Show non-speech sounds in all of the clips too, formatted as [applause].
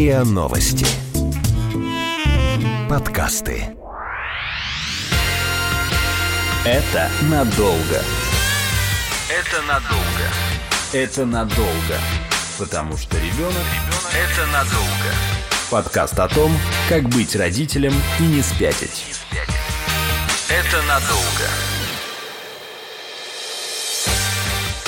РИА Новости. Подкасты. Это надолго. Это надолго. Это надолго. Потому что ребенок – это надолго. Подкаст о том, как быть родителем и не спятить. Это надолго.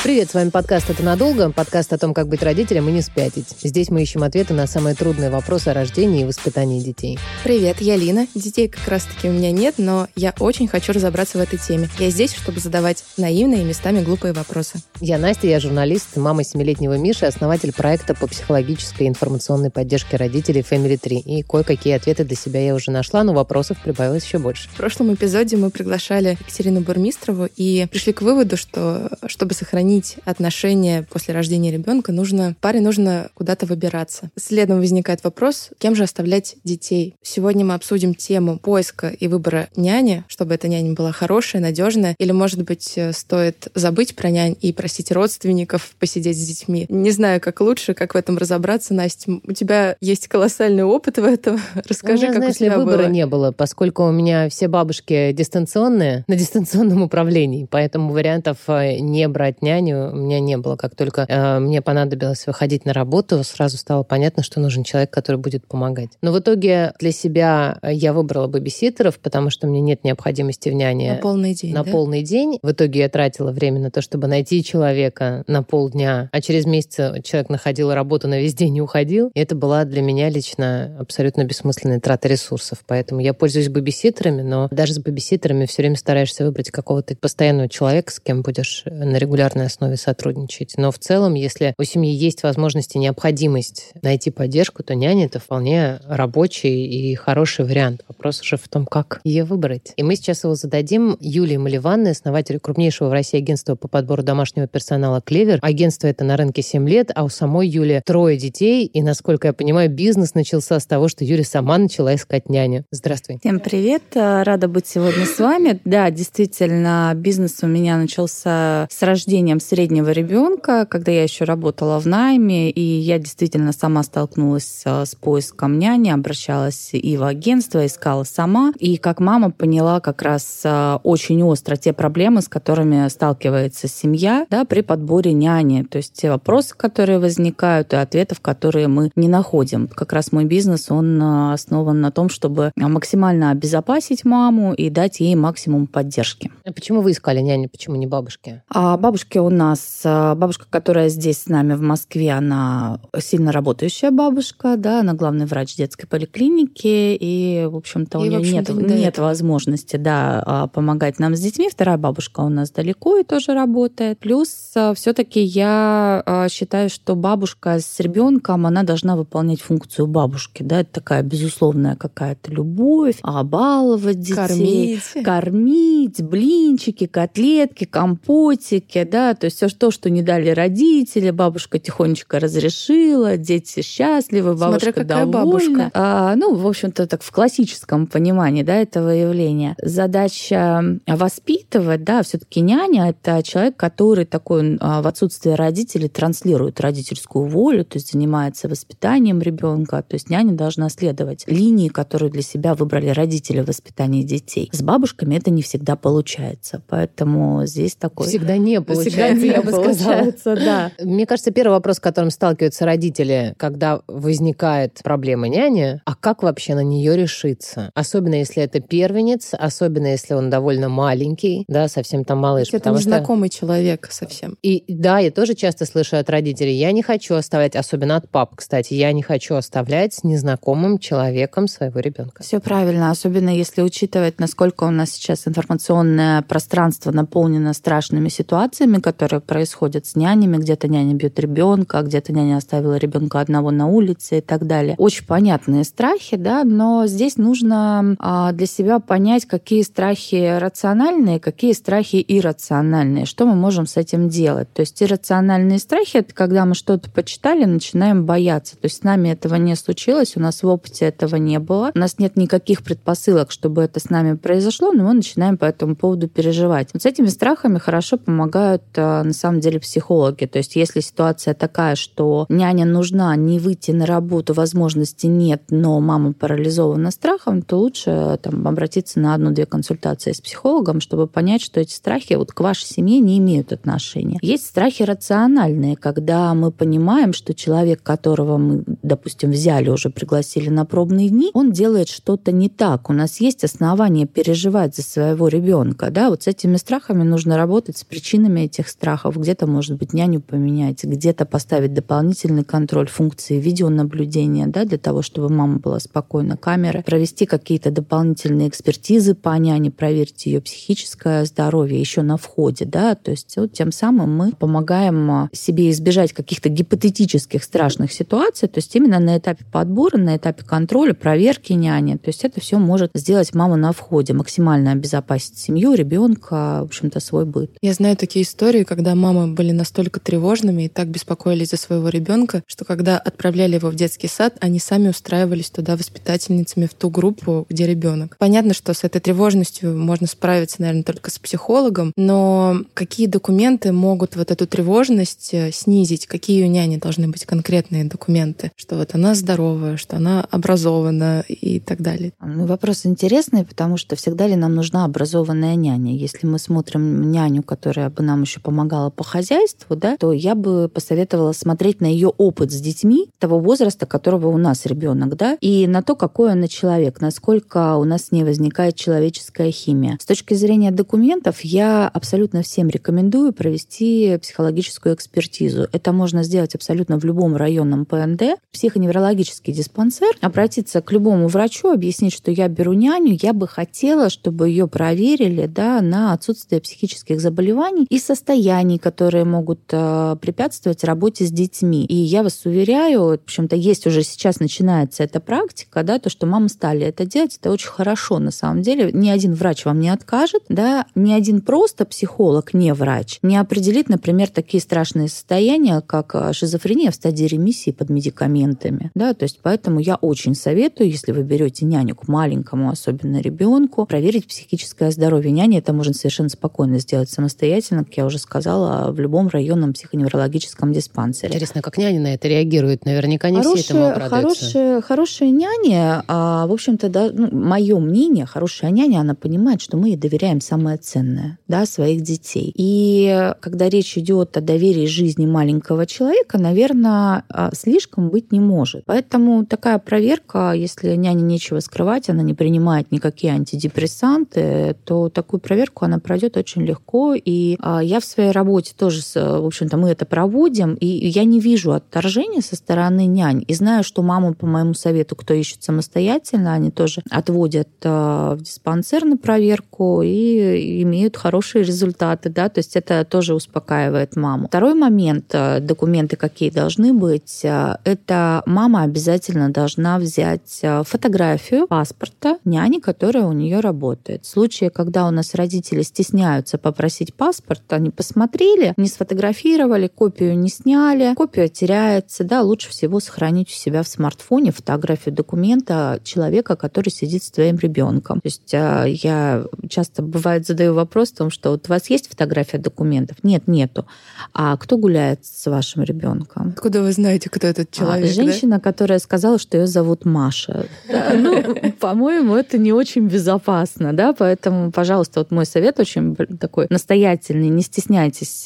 Привет, с вами подкаст «Это надолго», подкаст о том, как быть родителем и не спятить. Здесь мы ищем ответы на самые трудные вопросы о рождении и воспитании детей. Привет, я Лина. Детей как раз-таки у меня нет, но я очень хочу разобраться в этой теме. Я здесь, чтобы задавать наивные и местами глупые вопросы. Я Настя, я журналист, мама семилетнего Миши, основатель проекта по психологической и информационной поддержке родителей Family 3. И кое-какие ответы для себя я уже нашла, но вопросов прибавилось еще больше. В прошлом эпизоде мы приглашали Екатерину Бурмистрову и пришли к выводу, что чтобы сохранить сохранить отношения после рождения ребенка, нужно паре нужно куда-то выбираться. Следом возникает вопрос, кем же оставлять детей. Сегодня мы обсудим тему поиска и выбора няни, чтобы эта няня была хорошая, надежная, или, может быть, э, стоит забыть про нянь и просить родственников посидеть с детьми. Не знаю, как лучше, как в этом разобраться, Настя. У тебя есть колоссальный опыт в этом. [laughs] Расскажи, ну, как знаешь, у тебя выбора было. не было, поскольку у меня все бабушки дистанционные, на дистанционном [laughs] управлении, поэтому вариантов э, не брать няню у меня не было. Как только э, мне понадобилось выходить на работу, сразу стало понятно, что нужен человек, который будет помогать. Но в итоге для себя я выбрала бэбиситеров, потому что мне нет необходимости в няне На полный день, на да? полный день. В итоге я тратила время на то, чтобы найти человека на полдня, а через месяц человек находил работу на весь день и уходил. И это была для меня лично абсолютно бессмысленная трата ресурсов. Поэтому я пользуюсь бэбиситерами, но даже с бэбиситерами все время стараешься выбрать какого-то постоянного человека, с кем будешь на регулярной основе сотрудничать. Но в целом, если у семьи есть возможность и необходимость найти поддержку, то няня это вполне рабочий и хороший вариант. Вопрос уже в том, как ее выбрать. И мы сейчас его зададим Юлии Маливанной, основателю крупнейшего в России агентства по подбору домашнего персонала «Клевер». Агентство это на рынке 7 лет, а у самой Юли трое детей. И, насколько я понимаю, бизнес начался с того, что Юля сама начала искать няню. Здравствуй. Всем привет, э, рада быть сегодня с вами. Да, действительно, бизнес у меня начался с рождением среднего ребенка, когда я еще работала в найме, и я действительно сама столкнулась э, с поиском няни, обращалась и в агентство, искала сама. И как мама поняла как раз э, очень остро те проблемы, с которыми сталкивается семья да, при подборе няни. То есть те вопросы, которые возникают, и ответов, которые мы не находим. Как раз мой бизнес, он э, основан на том, чтобы максимально обезопасить маму и дать ей максимум поддержки. А почему вы искали няню, почему не бабушки? А бабушки у нас, а, бабушка, которая здесь с нами в Москве, она сильно работающая бабушка, да, она главный врач детской поликлиники, и, в общем-то, у в нее нет, не до нет этого. возможности, да, а, помогать нам с детьми. Вторая бабушка у нас далеко и тоже работает. Плюс все-таки я а, считаю, что бабушка с ребенком, она должна выполнять функцию бабушки, да, это такая безусловная какая-то любовь, а, баловать детей, Кормить. кормить, блинчики, котлетки, компотики, да, то есть все то, что не дали родители, бабушка тихонечко разрешила, дети счастливы, бабушка Смотря какая довольна. бабушка. А, ну, в общем-то, так в классическом понимании, да, этого явления. Задача воспитывать, да, все-таки няня это человек, который такой а, в отсутствие родителей транслирует родительскую волю, то есть занимается воспитанием ребенка, то есть няня должна следовать линии, которую для себя выбрали родители в воспитании детей. С бабушками это не всегда получается, поэтому здесь такой Всегда не получается, Всегда не я бы сказала. получается, да. Мне кажется, первый вопрос, с которым сталкиваются родители, когда возникает проблема няни, а как вообще на нее решиться? Особенно если это первенец, особенно если он довольно маленький, да, совсем там малыш. Это потому что- незнакомый человек совсем. И да, я тоже часто слышу от родителей, я не хочу оставлять, особенно от пап, кстати, я не хочу оставлять с незнакомым человеком своего ребенка. Все правильно, особенно если учитывать, насколько у нас сейчас информационное пространство наполнено страшными ситуациями, которые происходят с нянями, где-то няня бьет ребенка, где-то няня оставила ребенка одного на улице и так далее. Очень понятные страхи, да, но здесь нужно а, для себя понять, какие страхи рациональные, какие страхи иррациональные, что мы можем с этим делать. То есть иррациональные страхи это когда мы что-то почитали, начинаем бояться. То есть с нами этого не случилось, у нас в опыте этого не было, у нас нет никаких предпосылок, чтобы это с нами произошло, но мы начинаем по этому поводу переживать. Вот с этими страхами хорошо помогают на самом деле психологи. То есть если ситуация такая, что няня нужна, не выйти на работу, возможности нет, но мама парализована страхом, то лучше э, там, обратиться на одну-две консультации с психологом, чтобы понять, что эти страхи вот к вашей семье не имеют отношения. Есть страхи рациональные, когда мы понимаем, что человек, которого мы, допустим, взяли уже, пригласили на пробные дни, он делает что-то не так. У нас есть основания переживать за своего ребенка. Да? Вот с этими страхами нужно работать, с причинами этих страхов. Где-то, может быть, няню поменять, где-то поставить дополнительный контроль функции видеонаблюдения, да, для того, чтобы мама была спокойна, камеры, провести какие-то дополнительные экспертизы по няне, проверить ее психическое здоровье еще на входе, да, то есть вот тем самым мы помогаем а, себе избежать каких-то гипотетических страшных ситуаций, то есть именно на этапе подбора, на этапе контроля, проверки няни, то есть это все может сделать мама на входе, максимально обезопасить семью, ребенка, в общем-то, свой быт. Я знаю такие истории, когда мамы были настолько тревожными и так беспокоились за своего ребенка, что когда отправляли его в детский сад, они сами устраивались туда воспитательницами в ту группу, где ребенок. Понятно, что с этой тревожностью можно справиться, наверное, только с психологом, но какие документы могут вот эту тревожность э, снизить? Какие у няни должны быть конкретные документы? Что вот она здоровая, что она образована и так далее. Ну, вопрос интересный, потому что всегда ли нам нужна образованная няня? Если мы смотрим няню, которая бы нам еще помогала по хозяйству, да, то я бы посоветовала смотреть на ее опыт с детьми того возраста, которого у нас ребенок, да, и на то, какой она человек, насколько у нас с ней возникает человеческая химия. С точки зрения документов, я абсолютно всем рекомендую провести психологическую экспертизу. Это можно сделать абсолютно в любом районном ПНД, психоневрологический диспансер, обратиться к любому врачу, объяснить, что я беру няню, я бы хотела, чтобы ее проверили да, на отсутствие психических заболеваний и состояний, которые могут э, препятствовать работе с детьми. И я вас уверяю, в общем-то, есть уже сейчас начинается эта практика, да, то, что мамы стали это делать, это очень хорошо на самом деле. Ни один врач вам не откажет, да, ни один просто психолог, не врач, не определит, например, такие страшные состояния, как э, шизофрения в стадии ремиссии под медикаментами, да, то есть поэтому я очень советую, если вы берете няню к маленькому, особенно ребенку, проверить психическое здоровье няни. Это можно совершенно спокойно сделать самостоятельно, как я уже сказала, в любом районном психоневрологическом диспансере. Интересно, как няня на это реагирует? Наверняка не хорошая, все этому обрадуются. Хорошая, хорошая няня, а, в общем-то, да, ну, мое мнение, хорошая няня, она понимает, что мы ей доверяем самое ценное, да, своих детей. И когда речь идет о доверии жизни маленького человека, наверное, а, слишком быть не может. Поэтому такая проверка, если няне нечего скрывать, она не принимает никакие антидепрессанты, то такую проверку она пройдет очень легко. И а, я в своей работе тоже, в общем-то, мы это проводим, и я не вижу отторжения со стороны нянь. И знаю, что маму, по моему совету, кто ищет самостоятельно, они тоже отводят а, в диспансер на проверку и имеют хорошие результаты, да, то есть это тоже успокаивает маму. Второй момент, а, документы какие должны быть, это мама обязательно должна взять фотографию паспорта няни, которая у нее работает. В случае, когда у нас родители стесняются попросить паспорт, они посмотрели, не сфотографировали, копию не сняли, копия теряется, да, лучше всего сохранить у себя в смартфоне фотографию документа человека, который сидит с твоим ребенком. То есть а, я часто бывает задаю вопрос о том, что вот у вас есть фотография документов? Нет, нету. А кто гуляет с вашим ребенком? Откуда вы знаете, кто этот а, человек? А, женщина, да? которая сказала, что ее зовут Маша. Ну, по-моему, это не очень безопасно, да, поэтому, пожалуйста, вот мой совет очень такой настоятельный. Не стесняйтесь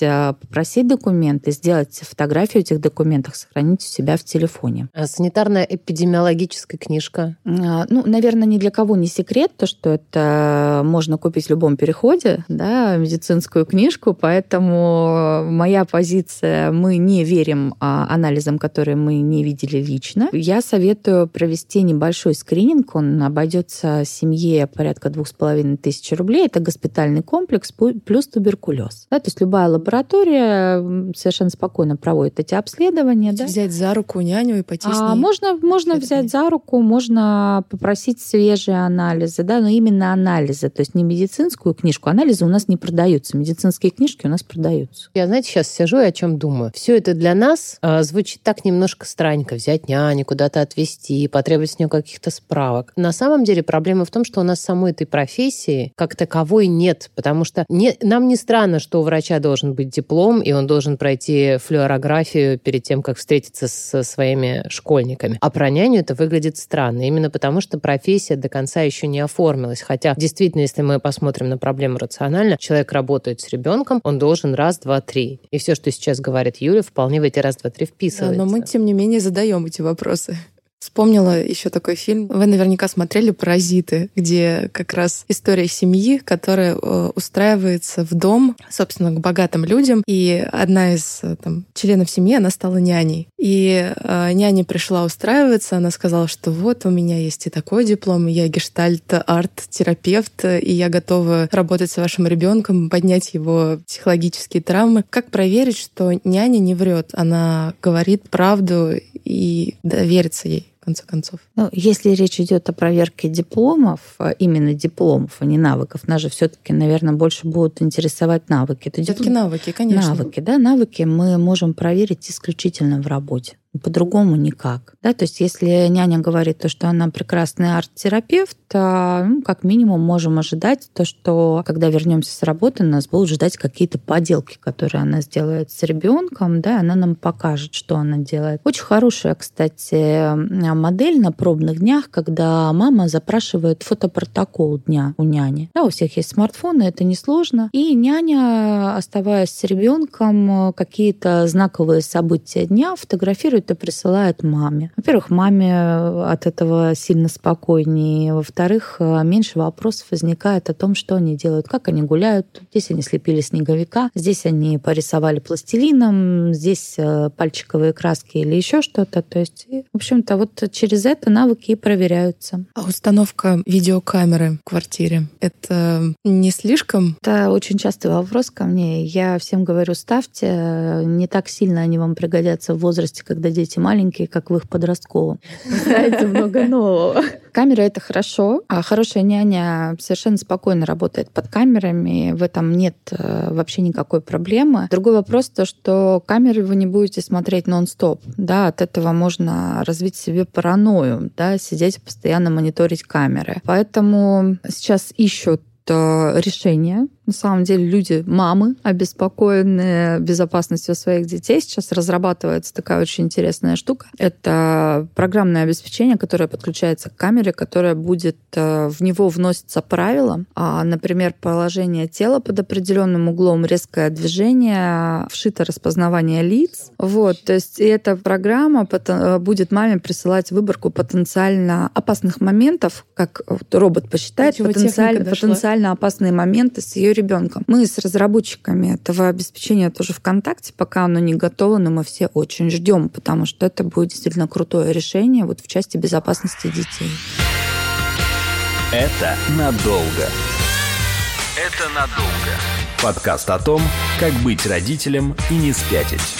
а, попросить документы, сделать фотографию этих документов, сохранить у себя в телефоне. А санитарная эпидемиологическая книжка? А, ну, наверное, ни для кого не секрет, то, что это можно купить в любом переходе, да, медицинскую книжку, поэтому моя позиция, мы не верим анализам, которые мы не видели лично. Я советую провести небольшой скрининг, он обойдется семье порядка двух с половиной тысяч рублей. Это госпитальный комплекс плюс туберкулез. Да, то есть любая лаборатория совершенно спокойно проводит эти обследования. Да? Взять за руку няню и пойти а, с ней. Можно, можно взять за руку, можно попросить свежие анализы, да, но именно анализы, то есть не медицинскую книжку. Анализы у нас не продаются, медицинские книжки у нас продаются. Я, знаете, сейчас сижу и о чем думаю. Все это для нас э, звучит так немножко странно. быстренько взять няню, куда-то отвезти, потребовать с нее каких-то справок. На самом деле проблема в том, что у нас самой этой профессии как таковой нет, потому что не, нам не странно, что у врача должен быть диплом, и он должен пройти флюорографию перед тем, как встретиться со своими школьниками. А про няню это выглядит странно, именно потому что профессия до конца еще не оформилась. Хотя, действительно, если мы посмотрим на проблему рационально, человек работает с ребенком, он должен раз, два, три. И все, что сейчас говорит Юля, вполне в эти раз, два, три вписывается. Да, но мы, тем не менее, задаем эти вопросы. Вспомнила еще такой фильм. Вы наверняка смотрели «Паразиты», где как раз история семьи, которая э, устраивается в дом, собственно, к богатым людям. И одна из э, там, членов семьи, она стала няней. И э, няня пришла устраиваться, она сказала, что вот у меня есть и такой диплом, я гештальт-арт-терапевт, и я готова работать с вашим ребенком, поднять его психологические травмы. Как проверить, что няня не врет? Она говорит правду и довериться ей конце концов. Ну, если речь идет о проверке дипломов, а именно дипломов, а не навыков, нас же все-таки, наверное, больше будут интересовать навыки. Это все-таки навыки, конечно. Навыки, да, навыки мы можем проверить исключительно в работе по-другому никак. Да? То есть если няня говорит то, что она прекрасный арт-терапевт, то, ну, как минимум можем ожидать то, что когда вернемся с работы, нас будут ждать какие-то поделки, которые она сделает с ребенком, да, она нам покажет, что она делает. Очень хорошая, кстати, модель на пробных днях, когда мама запрашивает фотопротокол дня у няни. Да, у всех есть смартфоны, это несложно. И няня, оставаясь с ребенком, какие-то знаковые события дня фотографирует это присылает маме. Во-первых, маме от этого сильно спокойнее. Во-вторых, меньше вопросов возникает о том, что они делают, как они гуляют. Здесь они слепили снеговика, здесь они порисовали пластилином, здесь э, пальчиковые краски или еще что-то. То есть, в общем-то, вот через это навыки и проверяются. А установка видеокамеры в квартире — это не слишком? Это очень частый вопрос ко мне. Я всем говорю, ставьте. Не так сильно они вам пригодятся в возрасте, когда дети маленькие, как в их подростковом. Знаете, много нового. Камера — это хорошо, а хорошая няня совершенно спокойно работает под камерами, в этом нет э, вообще никакой проблемы. Другой вопрос то, что камеры вы не будете смотреть нон-стоп, да, от этого можно развить себе паранойю, да, сидеть постоянно мониторить камеры. Поэтому сейчас ищут э, решения на самом деле люди, мамы, обеспокоенные безопасностью своих детей. Сейчас разрабатывается такая очень интересная штука. Это программное обеспечение, которое подключается к камере, которое будет, э, в него вносится правила. А, например, положение тела под определенным углом, резкое движение, вшито распознавание лиц. Вот, то есть эта программа э, будет маме присылать выборку потенциально опасных моментов, как робот посчитает, потенциально, потенциально опасные моменты с ее ребенком. Мы с разработчиками этого обеспечения тоже в контакте, пока оно не готово, но мы все очень ждем, потому что это будет действительно крутое решение вот в части безопасности детей. Это надолго. Это надолго. Подкаст о том, как быть родителем и не спятить.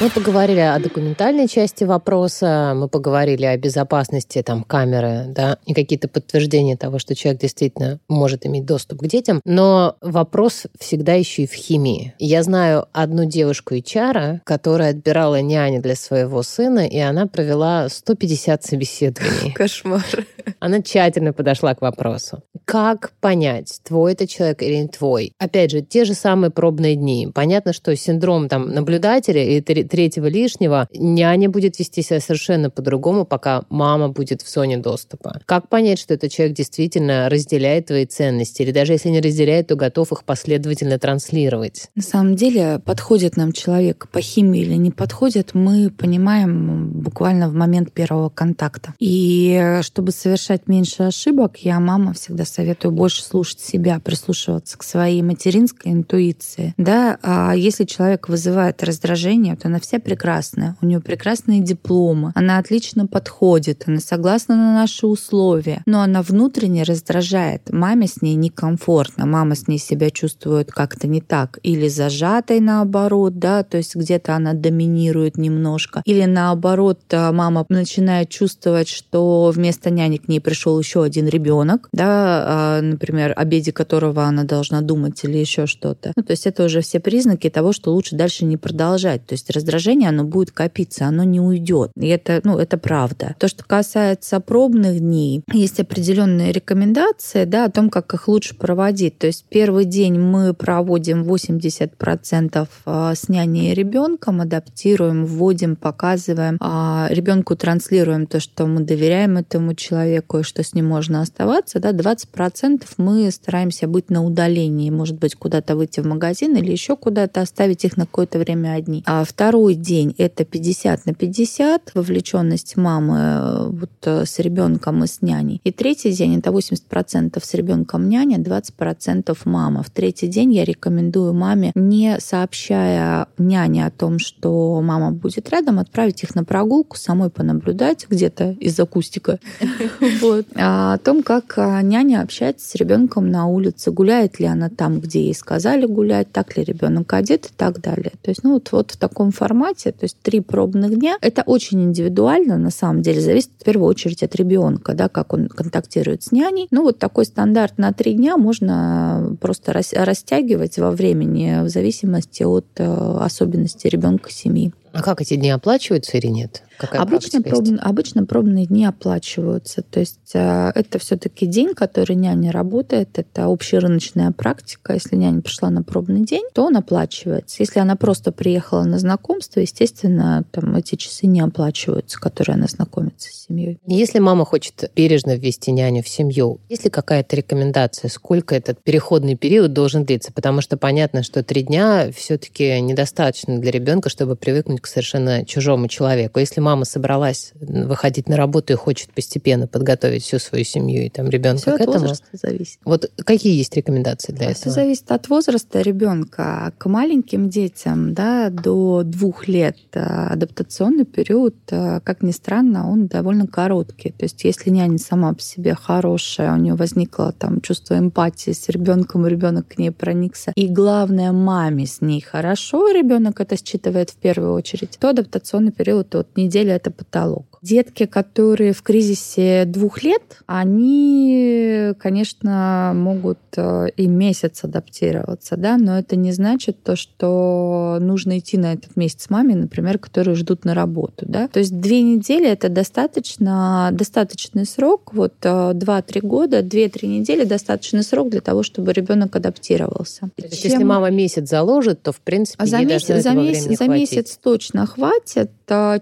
Мы поговорили о документальной части вопроса, мы поговорили о безопасности там камеры, да, и какие-то подтверждения того, что человек действительно может иметь доступ к детям. Но вопрос всегда еще и в химии. Я знаю одну девушку HR, которая отбирала няни для своего сына, и она провела 150 собеседований. [laughs] Кошмар. Она тщательно подошла к вопросу. Как понять, твой это человек или не твой? Опять же, те же самые пробные дни. Понятно, что синдром там наблюдателя и третьего лишнего, няня будет вести себя совершенно по-другому, пока мама будет в зоне доступа. Как понять, что этот человек действительно разделяет твои ценности, или даже если не разделяет, то готов их последовательно транслировать? На самом деле, подходит нам человек по химии или не подходит, мы понимаем буквально в момент первого контакта. И чтобы совершать меньше ошибок, я, мама, всегда советую больше слушать себя, прислушиваться к своей материнской интуиции. Да, а если человек вызывает раздражение, то вся прекрасная, у нее прекрасные дипломы, она отлично подходит, она согласна на наши условия, но она внутренне раздражает. Маме с ней некомфортно, мама с ней себя чувствует как-то не так, или зажатой наоборот, да, то есть где-то она доминирует немножко, или наоборот э, мама начинает чувствовать, что вместо няни к ней пришел еще один ребенок, да, а, например, о беде которого она должна думать или еще что-то. Ну, то есть это уже все признаки того, что лучше дальше не продолжать. То есть раздражение раздражение, оно будет копиться, оно не уйдет. И это, ну, это правда. То, что касается пробных дней, есть определенные рекомендации да, о том, как их лучше проводить. То есть первый день мы проводим 80% а, с няней и ребенком, адаптируем, вводим, показываем, а ребенку транслируем то, что мы доверяем этому человеку и что с ним можно оставаться. Да, 20% мы стараемся быть на удалении, может быть, куда-то выйти в магазин или еще куда-то оставить их на какое-то время одни. А второй день это 50 на 50, вовлеченность мамы э, вот э, с ребенком и с няней. И третий день это 80% с ребенком няня, 20% мама. В третий день я рекомендую маме, не сообщая няне о том, что мама будет рядом, отправить их на прогулку, самой понаблюдать где-то из-за кустика. [laughs] А о том, как а, няня общается с ребенком на улице, гуляет ли она там, где ей сказали гулять, так ли ребенок одет и так далее. То есть, ну вот, вот в таком формате, то есть три пробных дня, это очень индивидуально, на самом деле, зависит в первую очередь от ребенка, да, как он контактирует с няней. Ну вот такой стандарт на три дня можно просто растягивать во времени в зависимости от э, особенностей ребенка семьи. А как эти дни оплачиваются или нет? Какая обычно, проб, обычно пробные дни оплачиваются. То есть э, это все-таки день, который няня работает. Это общерыночная практика. Если няня пришла на пробный день, то он оплачивается. Если она просто приехала на знакомство, естественно, там эти часы не оплачиваются, которые она знакомится с семьей. Если мама хочет бережно ввести няню в семью, есть ли какая-то рекомендация, сколько этот переходный период должен длиться? Потому что понятно, что три дня все-таки недостаточно для ребенка, чтобы привыкнуть к совершенно чужому человеку. Если мама собралась выходить на работу и хочет постепенно подготовить всю свою семью и там ребенка Все к этому. возраста зависит. Вот какие есть рекомендации для Это этого? зависит от возраста ребенка. К маленьким детям да, до двух лет э, адаптационный период, э, как ни странно, он довольно короткий. То есть если няня сама по себе хорошая, у нее возникло там чувство эмпатии с ребенком, ребенок к ней проникся, и главное, маме с ней хорошо, ребенок это считывает в первую очередь, то адаптационный период от недели деле это потолок. Детки, которые в кризисе двух лет, они, конечно, могут э, и месяц адаптироваться, да, но это не значит то, что нужно идти на этот месяц маме, например, которые ждут на работу, да. То есть две недели это достаточно, достаточный срок, вот 2-3 э, года, 2-3 недели достаточный срок для того, чтобы ребенок адаптировался. То есть, Чем... если мама месяц заложит, то в принципе а за месяц, за месяц, за месяц точно хватит.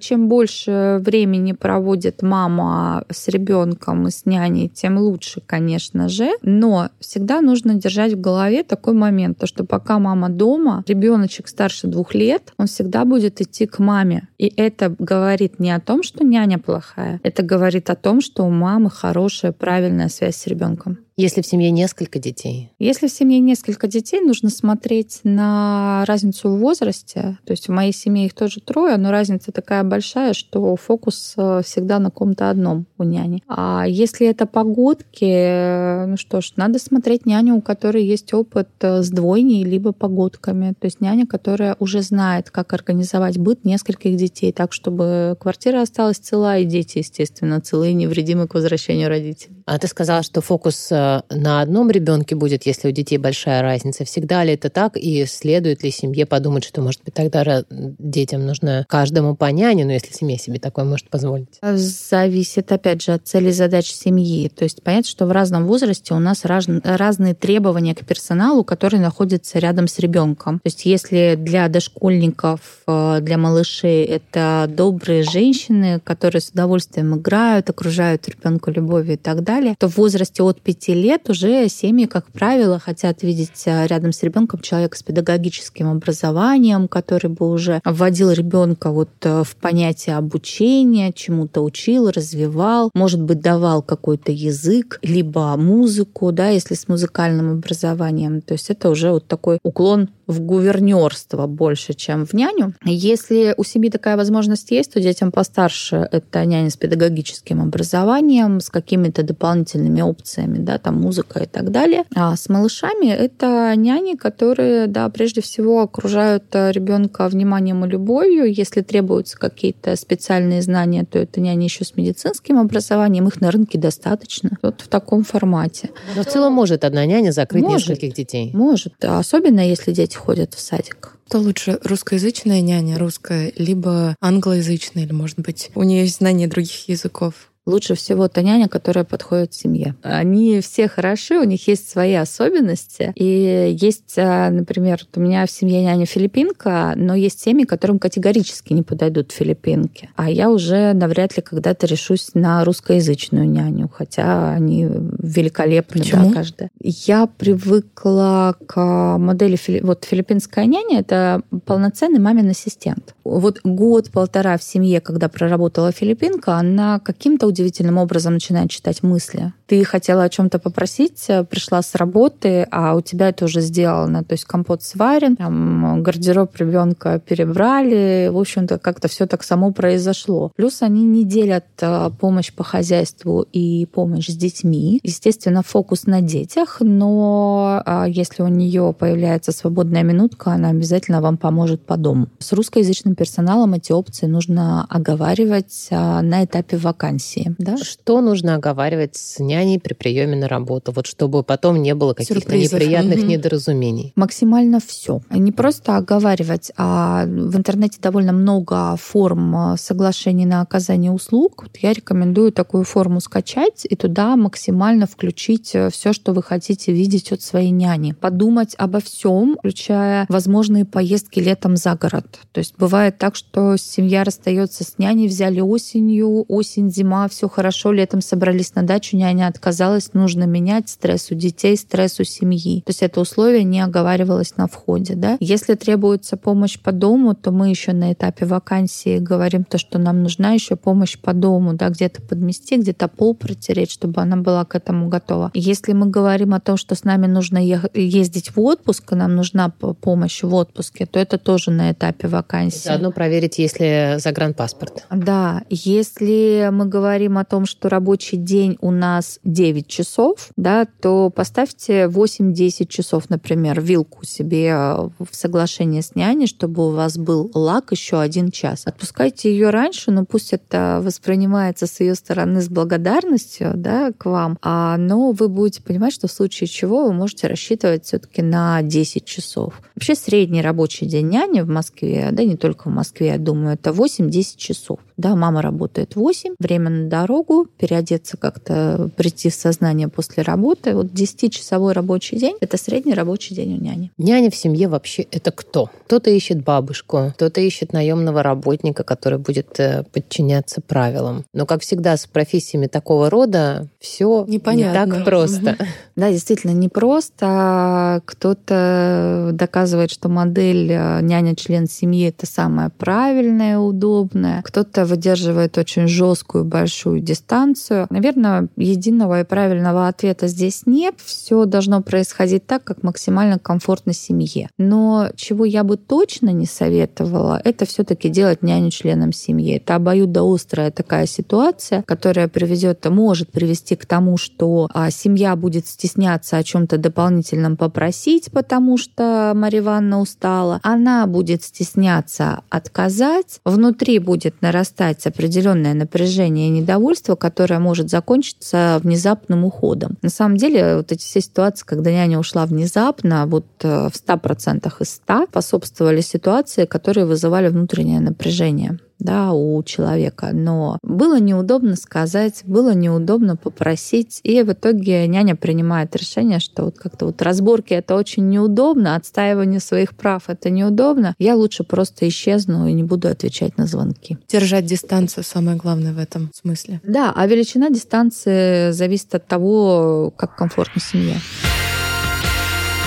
Чем больше времени времени проводит мама с ребенком и с няней, тем лучше, конечно же. Но всегда нужно держать в голове такой момент, то что пока мама дома, ребеночек старше двух лет, он всегда будет идти к маме. И это говорит не о том, что няня плохая, это говорит о том, что у мамы хорошая, правильная связь с ребенком. Если в семье несколько детей? Если в семье несколько детей, нужно смотреть на разницу в возрасте. То есть в моей семье их тоже трое, но разница такая большая, что фокус э, всегда на ком-то одном у няни. А если это погодки, ну что ж, надо смотреть няню, у которой есть опыт э, с двойней либо погодками. То есть няня, которая уже знает, как организовать быт нескольких детей так, чтобы квартира осталась цела и дети, естественно, целые и невредимы к возвращению родителей. А ты сказала, что фокус э, на одном ребенке будет, если у детей большая разница? Всегда ли это так? И следует ли семье подумать, что, может быть, тогда детям нужно каждому по няне, но если семья себе такое может позволить? Зависит, опять же, от цели задач семьи. То есть понятно, что в разном возрасте у нас раз, разные требования к персоналу, который находится рядом с ребенком. То есть если для дошкольников, э, для малышей это добрые женщины, которые с удовольствием играют, окружают ребенка любовью и так далее, то в возрасте от 5 лет уже семьи, как правило, хотят видеть а, рядом с ребенком человека с педагогическим образованием, который бы уже вводил ребенка вот э, в понятие обучения, чему-то учил, развивал, может быть, давал какой-то язык, либо музыку, да, если с музыкальным образованием. То есть это уже вот такой уклон в гувернерство больше, чем в няню. Если у семьи такая возможность есть, то детям постарше это няня с педагогическим образованием, с какими-то дополнительными дополнительными опциями, да, там музыка и так далее. А с малышами это няни, которые, да, прежде всего окружают э, ребенка вниманием и любовью. Если требуются какие-то специальные знания, то это няни еще с медицинским образованием. Их на рынке достаточно. Вот в таком формате. Но в целом может одна няня закрыть может, нескольких детей? Может, особенно если дети ходят в садик. Что лучше, русскоязычная няня русская, либо англоязычная, или, может быть, у нее есть знание других языков? Лучше всего та няня, которая подходит семье. Они все хороши, у них есть свои особенности. И есть, а, например, у меня в семье няня филиппинка, но есть семьи, которым категорически не подойдут филиппинки. А я уже навряд ли когда-то решусь на русскоязычную няню, хотя они великолепны, Почему? да, каждая. Я привыкла к модели вот филиппинская няня это полноценный мамин ассистент. Вот год-полтора в семье, когда проработала филиппинка, она каким-то удивительным образом начинает читать мысли. Ты хотела о чем-то попросить, э, пришла с работы, а у тебя это уже сделано. То есть компот сварен, там, гардероб ребенка перебрали. В общем-то, как-то все так само произошло. Плюс они не делят э, помощь по хозяйству и помощь с детьми. Естественно, фокус на детях, но а, если у нее появляется свободная минутка, она обязательно вам поможет по дому. С русскоязычным персоналом эти опции нужно оговаривать а, на этапе вакансии. Да? Что нужно оговаривать с няней при приеме на работу, вот чтобы потом не было каких-то неприятных угу. недоразумений? Максимально все. Не просто оговаривать, а в интернете довольно много форм а, соглашений на оказание услуг. Вот я рекомендую такую форму скачать и туда максимально включить э, все, что вы хотите видеть от своей няни. Подумать обо всем, включая возможные поездки летом за город. То есть бывает так, что семья расстается с няней, взяли осенью, осень, зима, все хорошо, летом собрались на дачу, няня отказалась, нужно менять стресс у детей, стресс у семьи. То есть это условие не оговаривалось на входе. Да? Если требуется помощь по дому, то мы еще на этапе вакансии говорим то, что нам нужна еще помощь по дому, да, где-то подмести, где-то пол протереть, чтобы она была к этому готова. Если мы говорим о том, что с нами нужно ездить в отпуск, и нам нужна помощь в отпуске, то это тоже на этапе вакансии. Заодно проверить, если загранпаспорт. Да, если мы говорим говорим о том, что рабочий день у нас 9 часов, да, то поставьте 8-10 часов, например, вилку себе в соглашение с няней, чтобы у вас был лак еще один час. Отпускайте ее раньше, но пусть это воспринимается с ее стороны с благодарностью да, к вам, а, но вы будете понимать, что в случае чего вы можете рассчитывать все-таки на 10 часов. Вообще средний рабочий день няни в Москве, да не только в Москве, я думаю, это 8-10 часов. Да, мама работает 8, время дорогу, переодеться как-то, прийти в сознание после работы. Вот 10-часовой рабочий день — это средний рабочий день у няни. Няня в семье вообще это кто? Кто-то ищет бабушку, кто-то ищет наемного работника, который будет э, подчиняться правилам. Но, как всегда, с профессиями такого рода все не так просто. Да, действительно, не просто. Кто-то доказывает, что модель э, няня-член семьи — это самая правильная, удобная. Кто-то выдерживает очень жесткую, большую дистанцию. Наверное, единого и правильного ответа здесь нет. Все должно происходить так, как максимально комфортно семье. Но чего я бы точно не советовала, это все-таки делать няню членом семьи. Это обоюдоострая такая ситуация, которая приведет, может привести к тому, что а, семья будет стесняться о чем-то дополнительном попросить, потому что Мария Ивановна устала. Она будет стесняться отказать. Внутри будет нарастать определенное напряжение и недовольство, которое может закончиться внезапным уходом. На самом деле, вот эти все ситуации, когда няня ушла внезапно, вот э, в 100% из 100 способствовали ситуации, которые вызывали внутреннее напряжение да, у человека. Но было неудобно сказать, было неудобно попросить, и в итоге няня принимает решение, что вот как-то вот разборки это очень неудобно, отстаивание своих прав это неудобно. Я лучше просто исчезну и не буду отвечать на звонки. Держать дистанцию самое главное в этом смысле. Да, а величина дистанции зависит от того, как комфортно семье.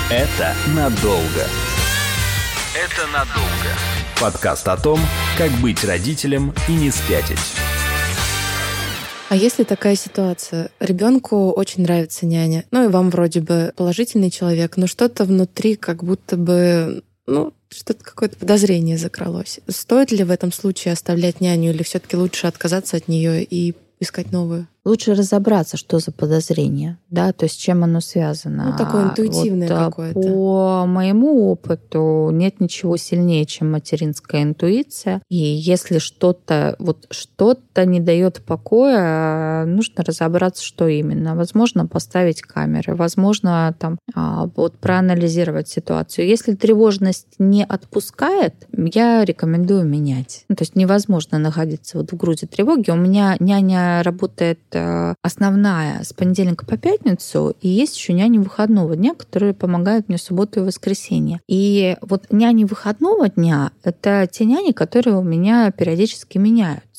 Это надолго. Это надолго. Подкаст о том, как быть родителем и не спятить. А если такая ситуация? Ребенку очень нравится няня, ну и вам вроде бы положительный человек, но что-то внутри как будто бы, ну, что-то какое-то подозрение закралось. Стоит ли в этом случае оставлять няню или все-таки лучше отказаться от нее и искать новую? Лучше разобраться, что за подозрение, да, то есть чем оно связано. Ну, такое интуитивное вот, какое-то. По моему опыту нет ничего сильнее, чем материнская интуиция. И если что-то, вот что-то не дает покоя, нужно разобраться, что именно. Возможно, поставить камеры, возможно, там, а, вот проанализировать ситуацию. Если тревожность не отпускает, я рекомендую менять. Ну, то есть невозможно находиться вот в груди тревоги. У меня няня работает основная с понедельника по пятницу, и есть еще няни выходного дня, которые помогают мне в субботу и воскресенье. И вот няни выходного дня — это те няни, которые у меня периодически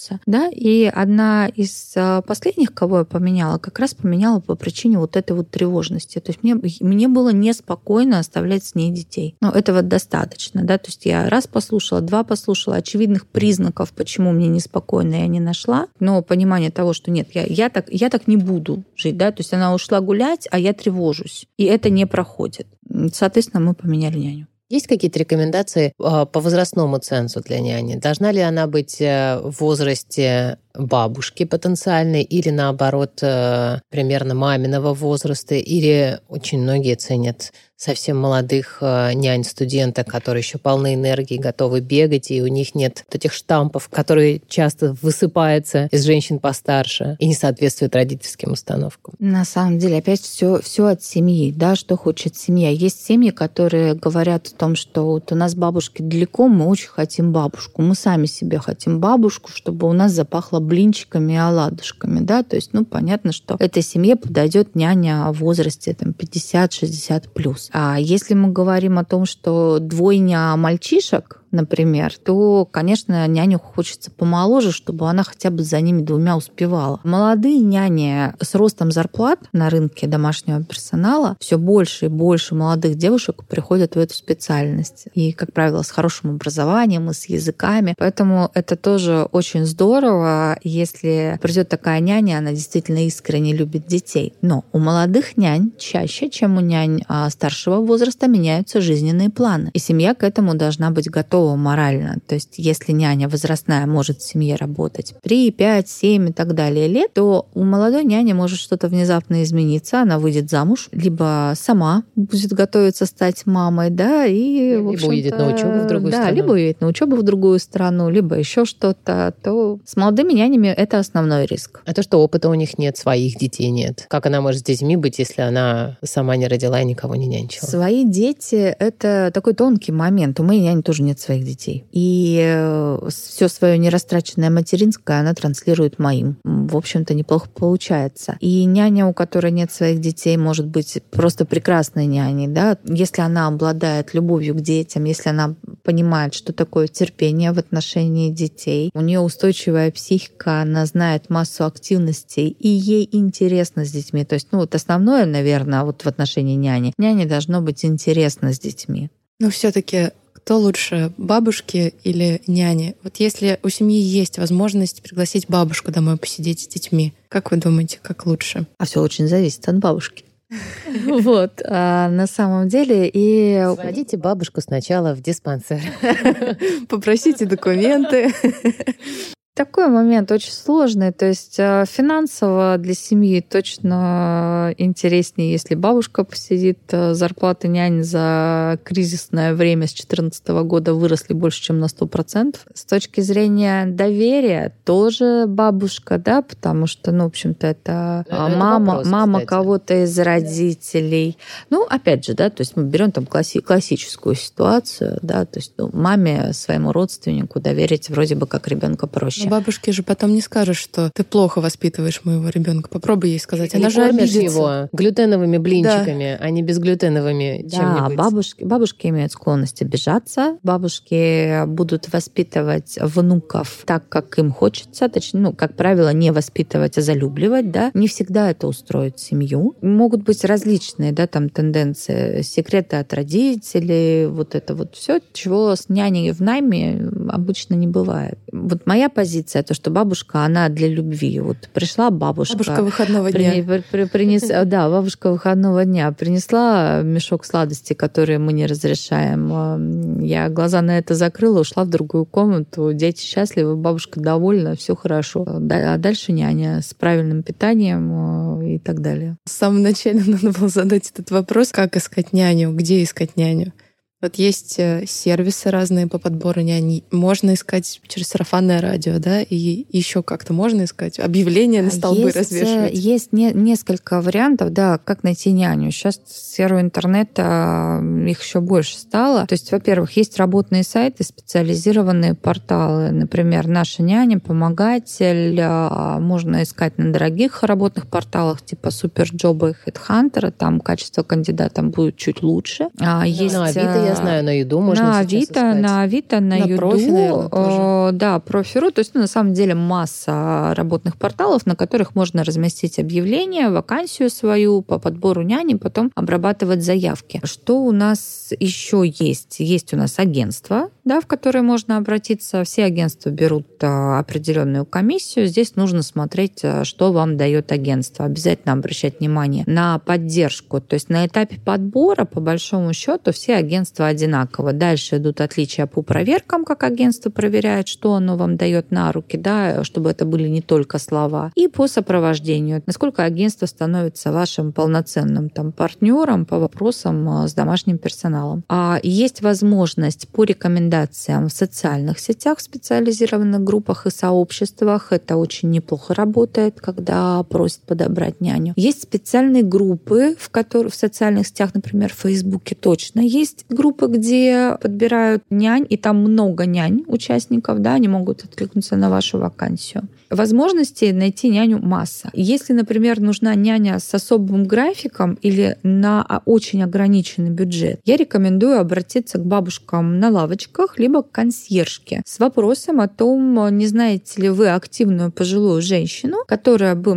меняются. Да? И одна из э, последних, кого я поменяла, как раз поменяла по причине вот этой вот тревожности. То есть мне, мне было неспокойно оставлять с ней детей. Но этого достаточно. Да? То есть я раз послушала, два послушала, очевидных признаков, почему мне неспокойно, я не нашла. Но понимание того, что нет, я, я, так, я так не буду жить. Да? То есть она ушла гулять, а я тревожусь. И это не проходит. Соответственно, мы поменяли няню. Есть какие-то рекомендации а, по возрастному цензу для няни? Должна ли она быть э, в возрасте бабушки потенциальной или наоборот э, примерно маминого возраста, или очень многие ценят совсем молодых э, нянь-студенток, которые еще полны энергии, готовы бегать, и у них нет этих штампов, которые часто высыпаются из женщин постарше и не соответствуют родительским установкам. На самом деле, опять все, все от семьи, да, что хочет семья. Есть семьи, которые говорят о том, что вот у нас бабушки далеко, мы очень хотим бабушку, мы сами себе хотим бабушку, чтобы у нас запахло блинчиками и оладушками, да, то есть, ну, понятно, что этой семье подойдет няня в возрасте там 50-60 плюс. А если мы говорим о том, что двойня мальчишек, например, то, конечно, няню хочется помоложе, чтобы она хотя бы за ними двумя успевала. Молодые няни с ростом зарплат на рынке домашнего персонала все больше и больше молодых девушек приходят в эту специальность. И, как правило, с хорошим образованием и с языками. Поэтому это тоже очень здорово, если придет такая няня, она действительно искренне любит детей. Но у молодых нянь чаще, чем у нянь а, старшего возраста, меняются жизненные планы. И семья к этому должна быть готова готова морально. То есть если няня возрастная может в семье работать 3, 5, 7 и так далее лет, то у молодой няни может что-то внезапно измениться, она выйдет замуж, либо сама будет готовиться стать мамой, да, и либо уедет на учебу в другую да, страну. либо уедет на учебу в другую страну, либо еще что-то, то с молодыми нянями это основной риск. А то, что опыта у них нет, своих детей нет. Как она может с детьми быть, если она сама не родила и никого не нянчила? Свои дети — это такой тонкий момент. У моей няни тоже нет своих своих детей. И э, все свое нерастраченное материнское она транслирует моим. В общем-то, неплохо получается. И няня, у которой нет своих детей, может быть просто прекрасной няней, да, если она обладает любовью к детям, если она понимает, что такое терпение в отношении детей, у нее устойчивая психика, она знает массу активностей, и ей интересно с детьми. То есть, ну вот основное, наверное, вот в отношении няни. Няне должно быть интересно с детьми. Но все-таки кто лучше, бабушки или няни? Вот если у семьи есть возможность пригласить бабушку домой посидеть с детьми, как вы думаете, как лучше? А все очень зависит от бабушки. [laughs] Вот, а на самом деле и... Водите бабушку сначала в диспансер. [laughs] Попросите документы. [laughs] Такой момент очень сложный. То есть э, финансово для семьи точно интереснее, если бабушка посидит. Э, зарплаты нянь за кризисное время с 2014 года выросли больше, чем на 100%. С точки зрения доверия тоже бабушка, да, потому что, ну, в общем-то, это, это мама, вопрос, мама кого-то из родителей. Ну, опять же, да, то есть мы берем там класси- классическую ситуацию, да, то есть ну, маме своему родственнику доверить вроде бы как ребенка проще вещи. Бабушке же потом не скажешь, что ты плохо воспитываешь моего ребенка. Попробуй ей сказать. Она Или же обидится. его глютеновыми блинчиками, да. а не безглютеновыми да, чем-нибудь. Бабушки, бабушки имеют склонность обижаться. Бабушки будут воспитывать внуков так, как им хочется. Точнее, ну, как правило, не воспитывать, а залюбливать, да. Не всегда это устроит семью. Могут быть различные, да, там тенденции. Секреты от родителей, вот это вот все, чего с няней в найме обычно не бывает. Вот моя позиция позиция, то, что бабушка, она для любви. Вот пришла бабушка. Бабушка выходного дня. При, при, принес, [laughs] да, бабушка выходного дня принесла мешок сладостей, которые мы не разрешаем. Я глаза на это закрыла, ушла в другую комнату. Дети счастливы, бабушка довольна, все хорошо. А дальше няня с правильным питанием э, и так далее. В самом начале надо было задать этот вопрос, как искать няню, где искать няню. Вот есть э, сервисы разные по подбору нянь. Можно искать через сарафанное радио, да, и еще как-то можно искать. Объявления на столбы есть, э, развешивать. Есть не, несколько вариантов, да, как найти няню. Сейчас сферу интернета их еще больше стало. То есть, во-первых, есть работные сайты, специализированные порталы. Например, «Наша няня», «Помогатель». А, можно искать на дорогих работных порталах типа Суперджоба и HeadHunter. Там качество кандидата будет чуть лучше. А, есть, на Авито я знаю, на еду можно на Авито, искать. на Авито, на, на Юду. Профи, наверное, тоже. Да, профи.ру. То есть, ну, на самом деле, масса работных порталов, на которых можно разместить объявление, вакансию свою по подбору няни, потом обрабатывать заявки. Что у нас еще есть? Есть у нас агентство, да, в которое можно обратиться. Все агентства берут а, определенную комиссию. Здесь нужно смотреть, а, что вам дает агентство. Обязательно обращать внимание на поддержку. То есть на этапе подбора, по большому счету, все агентства одинаково. Дальше идут отличия по проверкам, как агентство проверяет, что оно вам дает на руки, да, чтобы это были не только слова. И по сопровождению. Насколько агентство становится вашим полноценным там, партнером по вопросам а, с домашним персоналом. А есть возможность по рекомендациям в социальных сетях, в специализированных группах и сообществах. Это очень неплохо работает, когда просят подобрать няню. Есть специальные группы, в которых в социальных сетях, например, в Фейсбуке точно есть группы, где подбирают нянь, и там много нянь участников, да, они могут откликнуться на вашу вакансию. Возможностей найти няню масса. Если, например, нужна няня с особым графиком или на очень ограниченный бюджет, я рекомендую обратиться к бабушкам на лавочках, либо к консьержке с вопросом о том, не знаете ли вы активную пожилую женщину, которая бы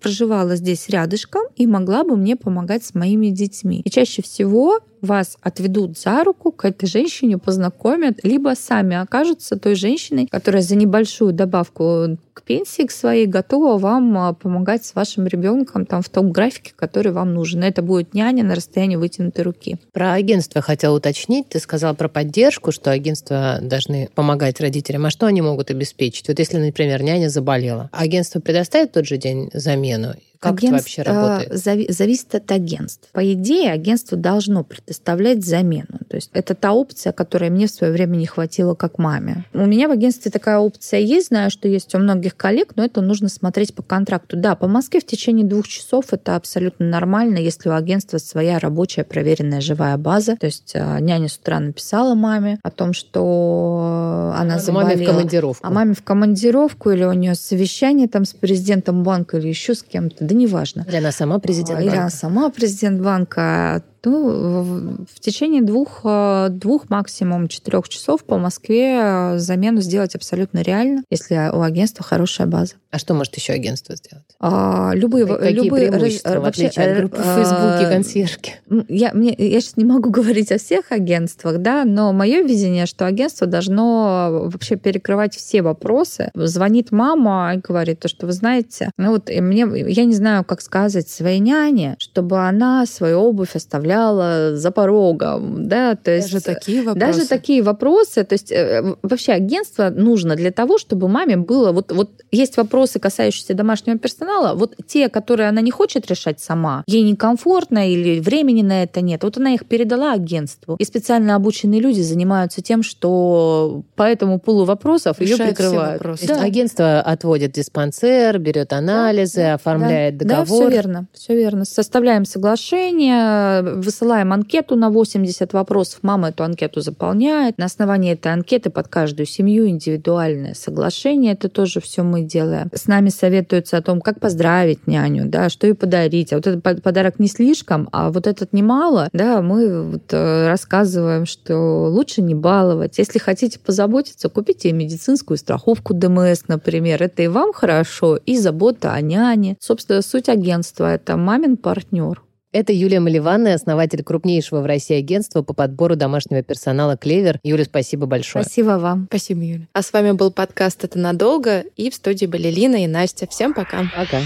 проживала здесь рядышком и могла бы мне помогать с моими детьми. И чаще всего вас отведут за руку к этой женщине, познакомят, либо сами окажутся той женщиной, которая за небольшую добавку к пенсии к своей готова вам а, помогать с вашим ребенком там в том графике, который вам нужен. Это будет няня на расстоянии вытянутой руки. Про агентство хотела уточнить. Ты сказала про поддержку, что агентства должны помогать родителям. А что они могут обеспечить? Вот если, например, няня заболела, агентство предоставит тот же день замену? Как Агентств, это вообще работает? Зависит от агентств. По идее, агентство должно предоставлять замену. То есть это та опция, которая мне в свое время не хватило как маме. У меня в агентстве такая опция есть, знаю, что есть у многих коллег, но это нужно смотреть по контракту. Да, по Москве в течение двух часов это абсолютно нормально, если у агентства своя рабочая, проверенная живая база. То есть а, няня с утра написала маме о том, что она а заболела. Маме в командировку. А маме в командировку или у нее совещание там с президентом банка или еще с кем-то да неважно. Или она сама президент банка. Или она сама президент банка ну, в течение двух, э, двух максимум четырех часов по Москве э, замену сделать абсолютно реально, если у агентства хорошая база. А что может еще агентство сделать? А, любые, Какие любые преимущества, вообще, в от группы в Фейсбуке консьержки? Я, мне, я сейчас не могу [laughs] говорить о всех агентствах, да, но мое видение, что агентство должно вообще перекрывать все вопросы. Звонит мама и говорит, то, что вы знаете, ну вот мне, я не знаю, как сказать своей няне, чтобы она свою обувь оставляла оставляла за порогом, да, то есть даже такие вопросы. Даже такие вопросы, то есть э, вообще агентство нужно для того, чтобы маме было вот вот есть вопросы, касающиеся домашнего персонала, вот те, которые она не хочет решать сама, ей некомфортно или времени на это нет, вот она их передала агентству, и специально обученные люди занимаются тем, что по этому пулу вопросов ее прикрывают. Да. Агентство отводит диспансер, берет анализы, да, оформляет да, договор. Да, все верно, все верно. Составляем соглашение, высылаем анкету на 80 вопросов, мама эту анкету заполняет. На основании этой анкеты под каждую семью индивидуальное соглашение, это тоже все мы делаем. С нами советуются о том, как поздравить няню, да, что ей подарить. А вот этот подарок не слишком, а вот этот немало, да, мы вот э, рассказываем, что лучше не баловать. Если хотите позаботиться, купите медицинскую страховку ДМС, например. Это и вам хорошо, и забота о няне. Собственно, суть агентства — это мамин партнер. Это Юлия Маливанная, основатель крупнейшего в России агентства по подбору домашнего персонала «Клевер». Юля, спасибо большое. Спасибо вам. Спасибо, Юля. А с вами был подкаст «Это надолго» и в студии были Лина и Настя. Всем пока. Пока.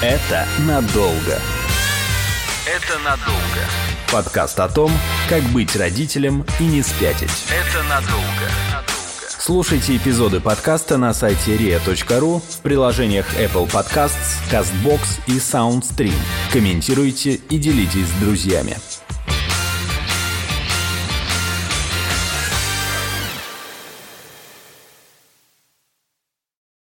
Это надолго. Это надолго. Подкаст о том, как быть родителем и не спятить. Это надолго. Слушайте эпизоды подкаста на сайте ria.ru в приложениях Apple Podcasts, CastBox и SoundStream. Комментируйте и делитесь с друзьями.